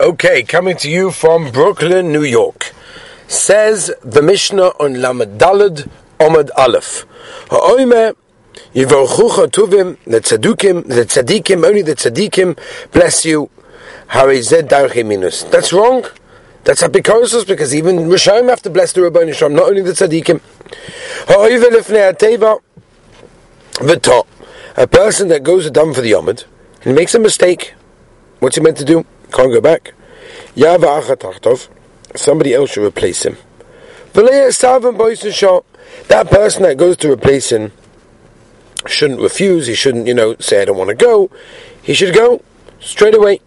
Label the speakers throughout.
Speaker 1: Okay, coming to you from Brooklyn, New York. Says the Mishnah on Lamed Daled Omad Aleph. Ha'oime Yivorchucha Tuvim, the Tzadukim, the Tzadikim, only the Tzadikim bless you. Harized. That's wrong. That's apikosis because even Rishayim have to bless the Rabbi Shalom, not only the Tzadikim. Ha'oive Lefnei Ateva V'to. A person that goes to dam for the Yomad, and makes a mistake. What's he meant to do? Can't go back. Somebody else should replace him. That person that goes to replace him shouldn't refuse. He shouldn't, you know, say I don't want to go. He should go straight away.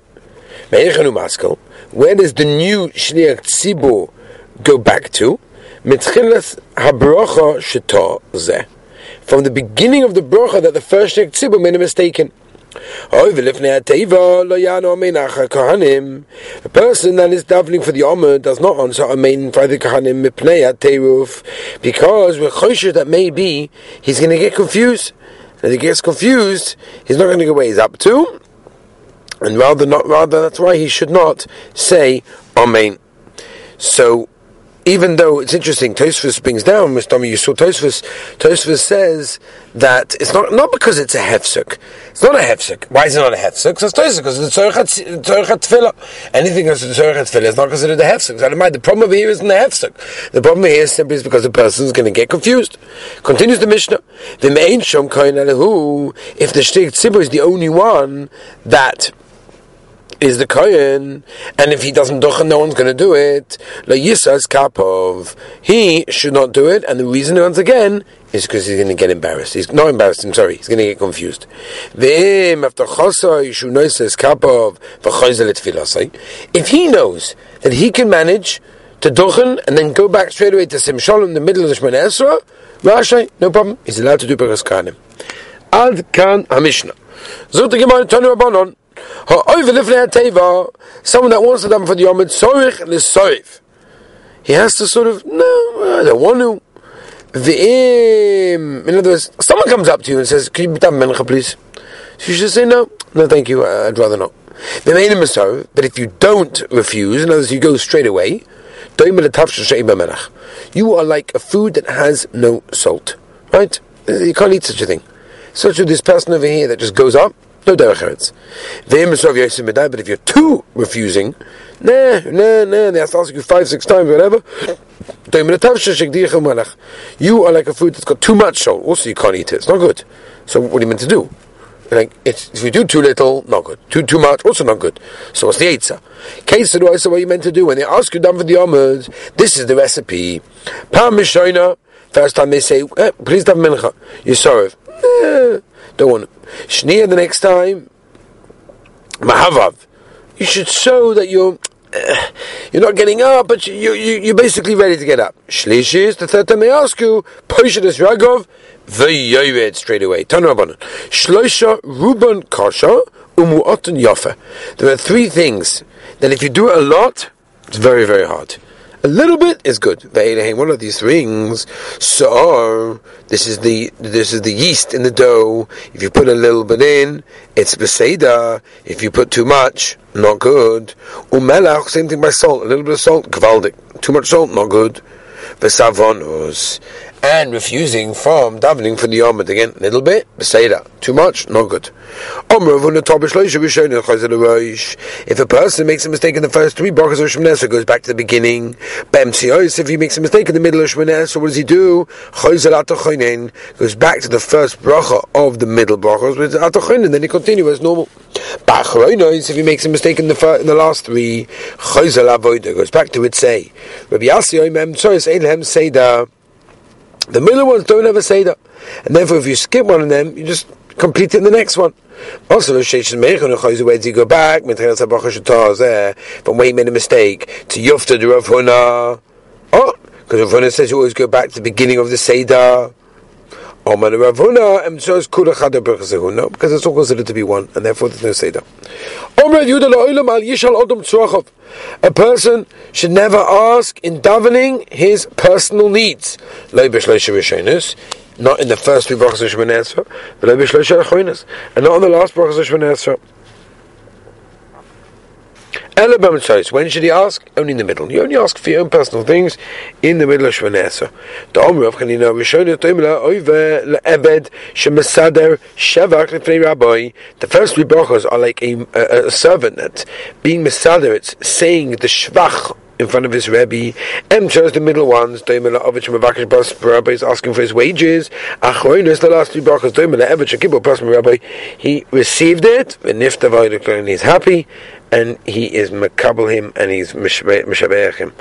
Speaker 1: Where does the new Shliach Tzibur go back to? From the beginning of the bracha that the first Shliach Tzibur made a mistake in. A person that is davening for the Omer does not answer Amen for the Kohanim mipnei teruf because we're chosher that maybe he's going to get confused. And if he gets confused, he's not going to go where he's up to, and rather not. Rather, that's why he should not say Amen. So even though it's interesting, Tosfos brings down, you saw Tosfos, Tosfos says that it's not not because it's a hefsek. It's not a hefsek. Why is it not a hefsek? It's Tosfos because it's tzorchat tefillah. Anything that's tzorchat tefillah is not considered a hefsek. So mind, the problem here isn't the hefsek. The problem here is simply is because the person is going to get confused. Continues the Mishnah. The main shom if the shtik tzibur is the only one that is the Kohen, and if he doesn't duchen, no one's going to do it. La Yisas Kapov, he should not do it, and the reason, once again, is because he's going to get embarrassed. He's not embarrassed, I'm sorry, he's going to get confused. If he knows that he can manage to duchen and then go back straight away to Simshalom in the middle of the Shemana Esra, Rashi, no problem, he's allowed to do Beres Kahanim. Ad Kan HaMishnah. Zot the Gemara Tanu Rabbanon. Someone that wants to daven for the Yom Tzorich l'soif. He has to sort of, no, I don't want to. V'im, um, in other words, someone comes up to you and says, can you daven mencha please? So you should say, no, no thank you, uh, I'd rather not. But if you don't refuse, in other words, you go straight away, you are like a food that has no salt. Right? You can't eat such a thing. So as this person over here that just goes up, no derech eretz. But if you're too refusing, nah, nah, nah, they have to ask you five, six times, whatever. You are like a food that's got too much salt. Also, you can't eat it. It's not good. So, what are you meant to do? Like if you do too little, not good. Too too much, also not good. So what's the eitzah? Case so what you meant to do when they ask you down for the omud? This is the recipe. First time they say, eh, please have mincha. You sorry. Eh, don't want to. Shnia the next time. Mahavav. You should show that you're uh, you're not getting up, but you, you, you're basically ready to get up. Shlish is the third time they ask you, Poshadas Ragov, V'yoyed straight away. Tanu Shloisha Ruban Kasha Umu'otan Yafa. There are three things that if you do it a lot, it's very, very hard. A little bit is good. One of these things. So this is the this is the yeast in the dough. If you put a little bit in, it's beseda. If you put too much, not good. Umelach, same thing by salt. A little bit of salt, kvaldik. Too much salt, not good. Vesavonus and refusing from davening for the Yomad again, a little bit, Beseda. Too much, not good. If a person makes a mistake in the first three brachas of Shemines, goes back to the beginning. If he makes a mistake in the middle of Shemines, what does he do? Goes back to the first bracha of the middle brachas, and then he continues as normal. If he makes a mistake in the, first, in the last three, goes back to it, say. Rabbi Yasi, say that. The middle ones don't have a Seder. And therefore, if you skip one of them, you just complete it in the next one. Also, where do you go back? From where he made a mistake to Yufta the Rav Huna. Oh, because Rav Huna says you always go back to the beginning of the Seder. Because it's all considered to be one, and therefore there's no Seder. A person should never ask in davening his personal needs. Not in the first three brachas of Shemoneh Esrei, and not in the last brachas of Shemoneh Esrei. When should he ask? Only in the middle. You only ask for your own personal things in the middle of Shvanesa. The. The first three brachos are like a, a, a servant that being Mesader, it's saying the Shvach in front of his Rebbe. M chose the middle ones. Doimela Ovich Mavakish Bas Rabbi is asking for his wages. Achroinus, the last three brachos. Doimela Evich Akibel Bas Rabbi. He received it. And he's happy and he is makabel him and he's mishabeach him.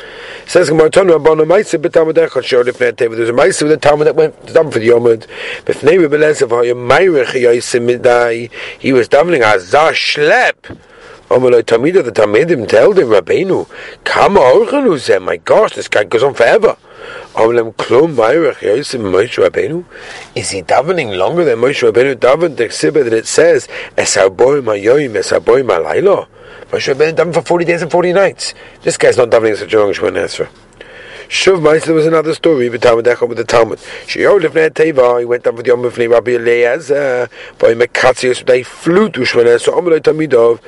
Speaker 1: Says Gemara Tanu Rabbanu Ma'aser b'Talmud Echad Shor Lifnei Teva. There's a Ma'aser with the Talmud that went to for the Yomud. B'Fnei Rebbe Lezer V'Hayim Meirich Yosim Midai. He was davening Azah Shlep. Omeloi Tamida, the Talmidim told him, Rabbeinu, Kama Orchanu Zeh, my gosh, this guy goes on forever. Omelem Klum Meirich Yosim Moshe Rabbeinu. Is he davening longer than Moshe Rabbeinu davened the exhibit that it says, Esaboy Mayoim, Esaboy Malaylo? Moshe Rabbeinu davened for 40 days and 40 nights. This guy's not davening such a long Shemon Esra. Shuv Ma'is, there was another story with Talmud Echad with the Talmud. Shiyol oh, Lefnei Teva, he went down with the Yom Lefnei Rabbi Eliezer, by Mekatzius, they flew to Shemon Esra, Omeloi Tamidov,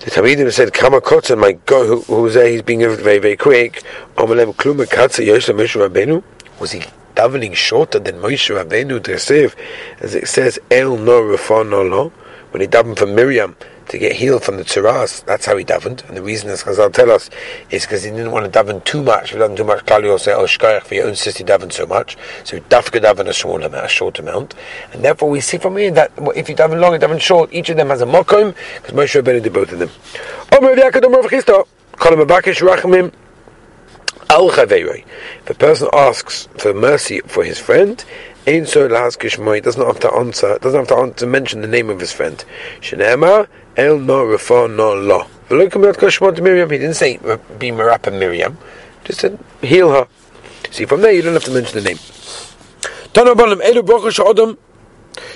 Speaker 1: the Talmidim said, "Kama kotzen, my God, who, who's there? He's being very, very quick." Omelem kluma katza yosha Moshe Rabbeinu. Was he davening shorter than Moshe Rabbeinu to save? As it says, El no rafon no lo. When he davened for Miriam, to get healed from the tzaras. That's how he davened. And the reason, as Chazal tell us, is because he didn't want to daven too much. If he davened too much, Kali will say, oh, for your own sister daven so much. So dafka daven a small amount, a short amount. And therefore we see from here that if you daven long and daven short, each of them has a mokom, because Moshe Rabbeinu did both of them. If a person asks for mercy for his friend, Ein so lahas doesn't have to answer, doesn't have to, answer, mention the name of his friend. Shenema el no refa no lo. Miriam. He didn't say be Marapa Miriam, just said heal her. See from there you don't have to mention the name. Tanabanim elu bracha shadam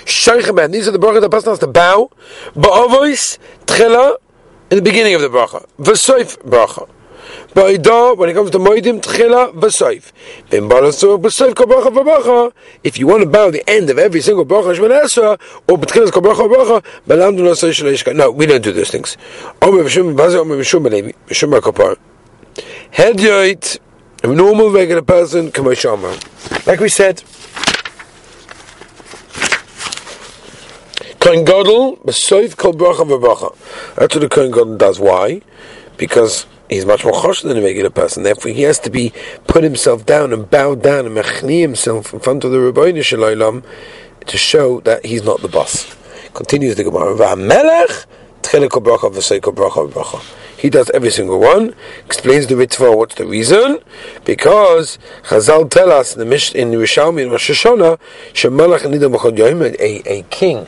Speaker 1: shaychem. These are the brachas that has to bow. Ba'avois tchela in the beginning of the bracha. V'soif bracha. Ba'ida, when it comes to Moedim, Tchila, V'soif. V'im Balasur, V'soif, Kobracha, V'bracha. If you want to bow the end of every single Bracha, Shman Esra, or B'tchilas, Kobracha, V'bracha, B'lamdu Nasai Shalishka. No, we don't do those things. Head yoit, a normal, regular person, Kamashama. Like we said, Kohen Gadol, B'soif, Kol Bracha, V'bracha. That's what the Kohen Gadol does. Why? Because he's much more harsh than a regular person. Therefore, he has to be put himself down and bow down and mechni himself in front of the Rabbeinu Shalom to show that he's not the boss. Continues the Gemara. He does every single one. Explains the mitzvah. What's the reason? Because Chazal tell us in the Mish in Rishalmi in Rosh Hashanah, a king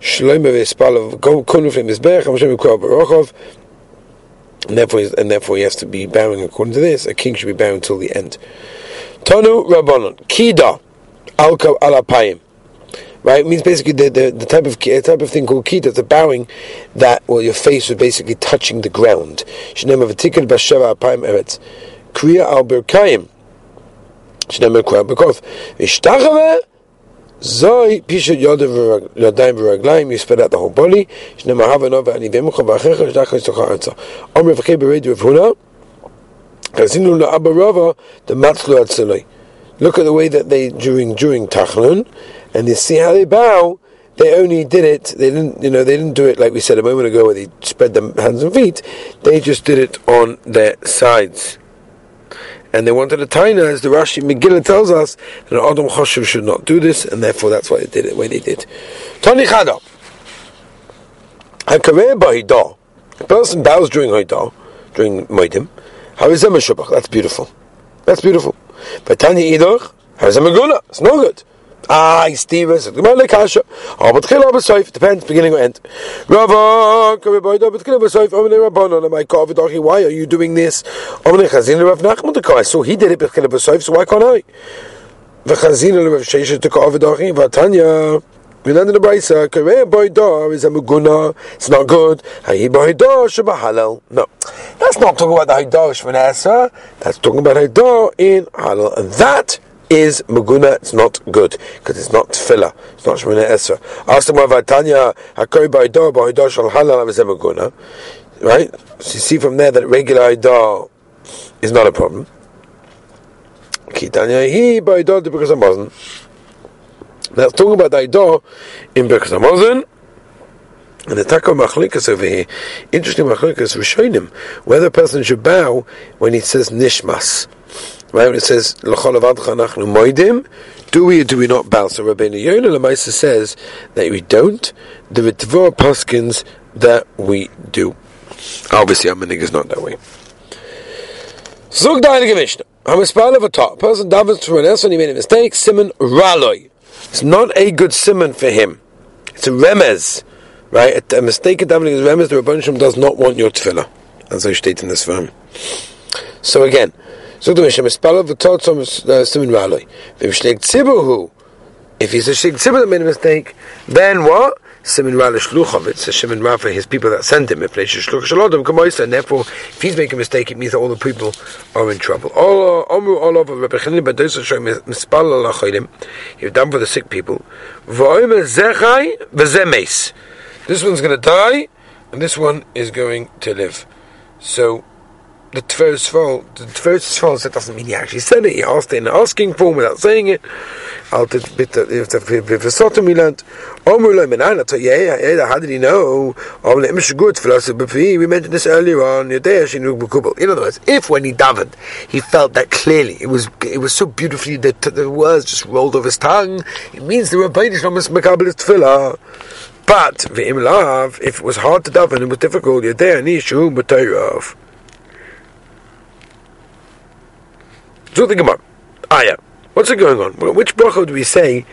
Speaker 1: Shlomo v'Espalav konu from Mizbech, Hashem Yikol Barochov, and therefore, and therefore he has to be bowing according to this. A king should be bowing until the end. Tonu Rabbanon Kida Alka Alapayim. Right, it means basically the, the, the type of type of thing called kita, the bowing that well your face was basically touching the ground. Shneim v'tikul b'sheva apayim eretz. Kriya al berkayim. Shneim v'kwa b'kof. V'shtachave Zoi pishat yodayim v'raglayim. You spread out the whole body. Shnei mahava nova ani v'emucha v'achecha shdachas tocha arza. Omer v'chei b'redu v'huna. Kazinu la'abba rava the matzlu atziloi. Look at the way that they during during tachlun, and you see how they bow. They only did it. They didn't, you know, they didn't do it like we said a moment ago, where they spread their hands and feet. They just did it on their sides and they wanted a taina, as the Rashi Megillah tells us, that Adam Choshev should not do this, and therefore that's why they did it, when they did. Tani Chada. Hakareh Bahidah. A person bows during Haidah, during Moedim. How is that That's beautiful. That's beautiful. But Tani Idach, how is that? It's no good. Ah, Stevens. Gemara lekasha. Oh, but chila b'soif. Depends, beginning or end. Rava, kaviboida, but chila b'soif. Omne rabbanon. Am I kavidachi? Why are you doing this? Omne chazin Rav Nachman the So he did it, but chila b'soif. So why can't I? V'chazin Rav Shesha to kavidachi. V'tanya. We learned in the Brisa, Kareh Boidar is a Muguna, it's not good. Hayi Boidar Shabahalal. No. That's not talking about the Haidar Shvanasa, that's talking about Haidar in Halal. And that is Maguna, it's not good, because it's not Tefillah, it's not Shemina Esra. Ask them about Tanya, Hakoi Boidar, Boidar Shal Halal is a Muguna. Right? So you see from there that regular Haidar is not a problem. Kitanya, he Boidar, because I wasn't. Now, talking about the Idah in Birkas Hamazon, and the Taka Machlikas over here, interesting Machlikas Rishonim, whether a person should bow when he says Nishmas. Right, when it says L'chol avadcha nachnu moidim, do we or do we not bow? So Rabbeinu Yonah Lamaisa says that we don't. The Ritva Paskins that we do. Obviously, our is not that way. I'm a spell of a top. Person davens for an else when he made a mistake. Simon Raloi. It's not a good simon for him. It's a remez, right? A, mistake of davening is remez. The Rebbeinu does not want your tefillah, as I state in this verse. So again, so the Mishnah mispalav v'totzom uh, simon raloi. V'mishleik tzibuhu. If he's a shig tzibur that made a mistake, then what? Simon Ra Shluchov, it's a Simon Ra for his people that sent him. if they Shluch Shalodom, Kamoisa, And therefore, if he's making a mistake, it means that all the people are in trouble. All all over Rabbi Chanin Badosa show mispal alachoidim. You've done for the sick people. V'oim Zechai V'zemes. This one's going to die, and this one is going to live. So the Tveres Sfol, the Tveres Sfol said doesn't mean he actually said it. He asked it in asking form without saying it. How did he know? We mentioned this earlier on. In other words, if when he davened, he felt that clearly, it was it was so beautifully that the words just rolled off his tongue. It means the Rabbeinu Shalom is mekabel tefillah. But if it was hard to daven, it was difficult. You're there, and he Yodea nishu b'tayrav. So the Gemara. Ah. What's it going on? Which bracha do we say?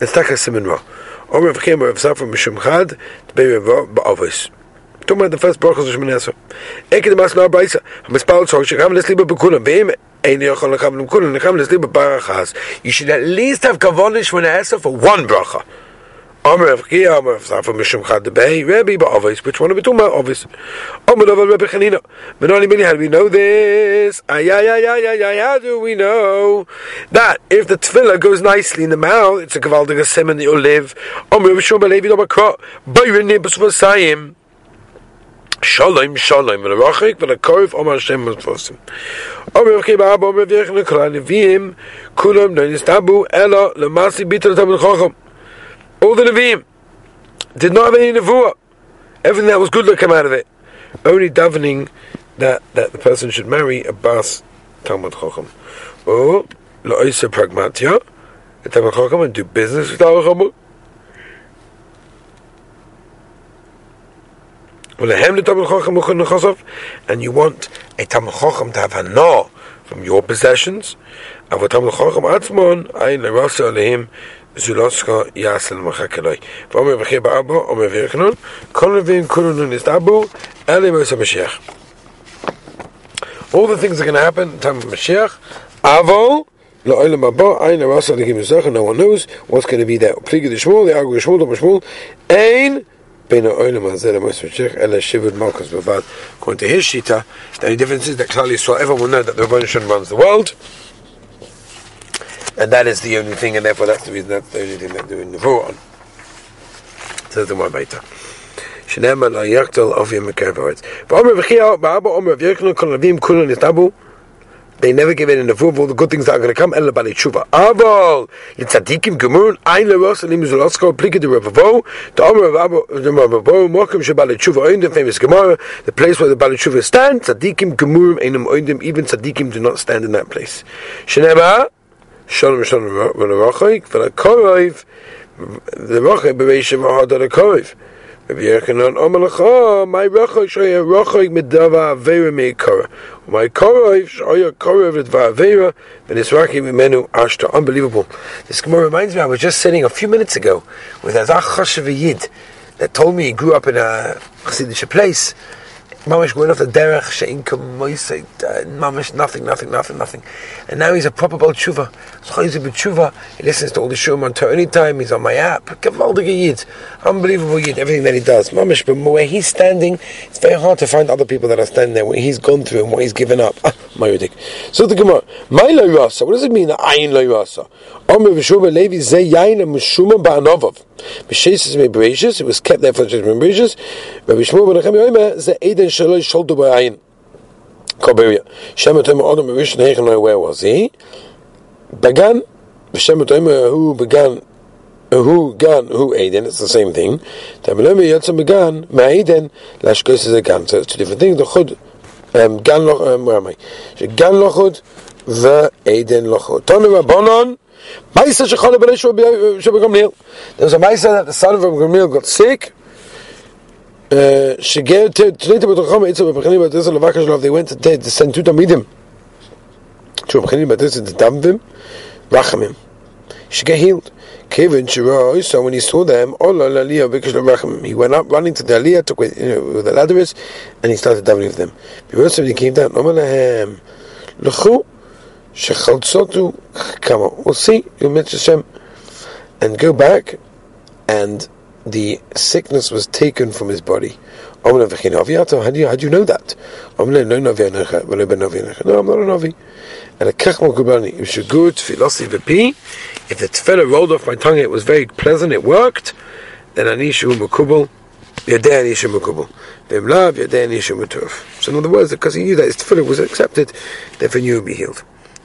Speaker 1: It's Taka Simin Ra. Omer v'chem Rav Safra Mishum Chad Be'Rev Ba'avos. Talking about the first bracha of Shemin Esra. Ekid Mas Na Braisa. Hamispal Tzor Shekam Lesliba B'Kulam Be'im Ein Yochol Lekam L'Kulam Lekam Lesliba Barachas. You should at least have Kavon Shemin Esra for one bracha. Amr of Kia, Amr of Safa Mishum Chad the Bay, Rebbe, obvious. Which one talking about? Obvious. Amr of Rebbe Chanina. Menoni Mini, how do we know this? Ay, ay, ay, ay, ay, ay, how do we know that if the tefillah goes nicely in the mouth, it's a Gavaldig Simon that you'll live. Amr of Shom Levi Dobakra, Bayrin Nibus Vasayim. Shalom, shalom, and a rachik, but a korf, Omar Hashem was fosim. Omer of Kiba Abba, Omer of Yechon, Nevi'im, Kulam, Noinistabu, Ela, Lemasi, Bitter, Tamil Chacham. All the Nevi'im did not have any Nevuah. Everything that was good that came out of it. Only davening that, that the person should marry a Bas Talmud Chacham. Or, La'isa Pragmatia, a Talmud Chacham, and do business with Talmud Chacham. And you want a Talmud Chacham to have a no from your possessions. Talmud Chacham Atzmon, I Rasa Zulosko Machakeloi. Ba'abo, Kurunun Mashiach. All the things are going to happen in time of Mashiach. Avo, Lo'ilam Abba, Ayn Arasa, Legim no one knows what's going to be there. Pligi Dishmul, the Agu Yishmul, Dom Yishmul, Ein, Bein Lo'ilam Azeh, Lemos Mashiach, Ele Shivud Malkos Bavad. According to his Shita, the only difference is that Klal Yisrael, everyone will know that the Rebbeinu runs the world, and that is the only thing, and therefore that's the reason that's the only thing they're doing the on. Says the more later. שנאמר לא יקטל אופי מקרב הארץ. ואומר וכי באבא אומר וירקנו כל הנביאים כולם נסתבו they never give it in the full of all the good things that are going to come. Ella bali tshuva. Aval litzadikim gemurun ein leros alim zolosko plika de Ravavo. The Omer of Abba the Ravavo mokum shebali tshuva oin the famous Gemara. The place where the bali tshuva stand. Tzadikim gemurim einam oindim. Even tzadikim do not stand in that place. Shenema Shalom Shalom V'Rachayik V'Rakorav the Rachayik B'Reishav Ahad Rakorav Rabbi Yechanan Omalacha, my Rachoi Shoya Rachoi Medava Avera Meikara. My Korov Shoya Korov Edva Avera, Benisraki Mimenu Ashta. Unbelievable. This Gemara reminds me, I was just sitting a few minutes ago with Azach Choshev Yid that told me he grew up in a Chassidish place Mamish going off the derech shein kamoisei, mamish nothing, nothing, nothing, nothing. And now he's a proper Baal Tshuva. So he's a Tshuva. He listens to all the Shum on Torah anytime. He's on my app. Gavaldige Yid. Unbelievable Yid. Everything that he does. Mamish, but where he's standing, it's very hard to find other people that are standing there, what he's gone through and what he's given up. Ah, Mayudik. So the Gemara, my loyasa, what does it mean, the ayin loyasa? Omer v'shuma levi ze yayin and mushuma ba'anovav. B'shesis me'brachis, it was kept there for just me'brachis. Rabbi Shmuel ben Achem yomer, ze eden shaloy sholdu ba'ayin. Koberia. Shem etem odom rishon heichen where was he? Began, B'shem etem who began, who gan, who Aiden, it's the same thing. Tameleme yotzim began, ma'aiden, lashkos is a gan. So it's two different things. The chud, um, gan loch, um, where am I? Gan lochud, ve'aiden lochud. Tonu Rabbanon, Maisa Shechana B'nei Sheba uh, Gamliel. There was a Maisa that the son of Gamliel got sick. Uh, Shegel Trinita B'tocham Itza B'Bechini B'Tesa Levaka Shalov. They went to to send two Tamidim. Shu B'Bechini B'Tesa to dump them. Rachamim. She got healed. Kevin so when he saw them, he went up running to the Aliyah, took with, you know, with the ladders, and he started davening with them. When he came down, Shechaltzotu Kama. We'll see, you'll meet Hashem. And go back, and the sickness was taken from his body. How do you, how do you know that? No, I'm not a Navi. And a Kechmal Kubani, if you good philosophy v'pi, if the tefillah rolled off my tongue, it was very pleasant, it worked, then anishu maturf. So in other words, because he knew that his tefillah was accepted, therefore you would be healed.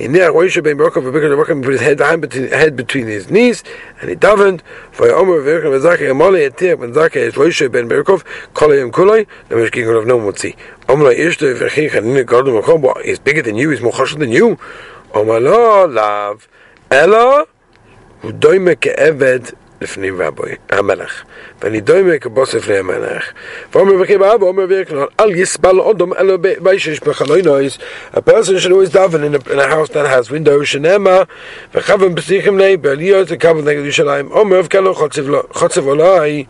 Speaker 1: in there Roisha ben Merkov and Bikar Merkov put his head, hand between, head between his knees and he davened. For Omer Virkam and Zaki Amali Atir when Zaki is Roisha ben Merkov Kolayim Kulay the Mishkin Kulav no Mutzi Omer Ishta Virkich and Nina Gordon Merkov what is bigger than you is more chashan than you. Omer Lo Lav Ella Udoime Ke'eved לפני רבוי, המלך. ואני דומה כבוס לפני המלך. ואומר וכי באבא, אומר ויקנון, אל יסבל אודום, אלא בישש בחלוי נויס. A person should always daven in a, in a house that has windows, שנאמר, וחבם פסיכם לי, בעליות לקבל נגד ירושלים. אומר וכלו חוצב אולי.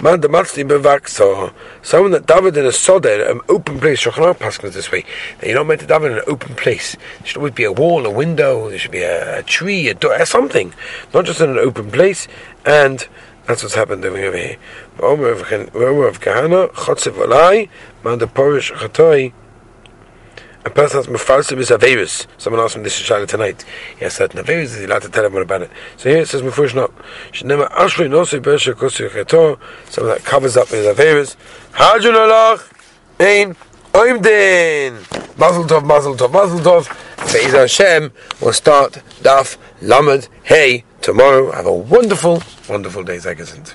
Speaker 1: Man the matzli bevakso. Someone that davened in a soda, an open place. Shulchan Aruch this way. That you're not meant to daven in an open place. There should always be a wall, a window. There should be a, a tree, a door, something, not just in an open place. And that's what's happened over here. Omer of Kahana, Chotzev Olai, Man the Porish Chatoi a person that's Mefarsim is Averis. Someone asked him this Shana tonight. He has certain Averis, is he allowed to tell everyone about it? So here it says Mefurish not. Shenema Ashri Nosi Bersha Kosi Chetor, someone that covers up his Averis. Hajun Alach, Ein, Oimdin. Mazel Tov, Mazel Tov, Mazel Tov. Be'ez Hashem will start Daf Lamed Hey tomorrow. Have a wonderful, wonderful day, Zagazint.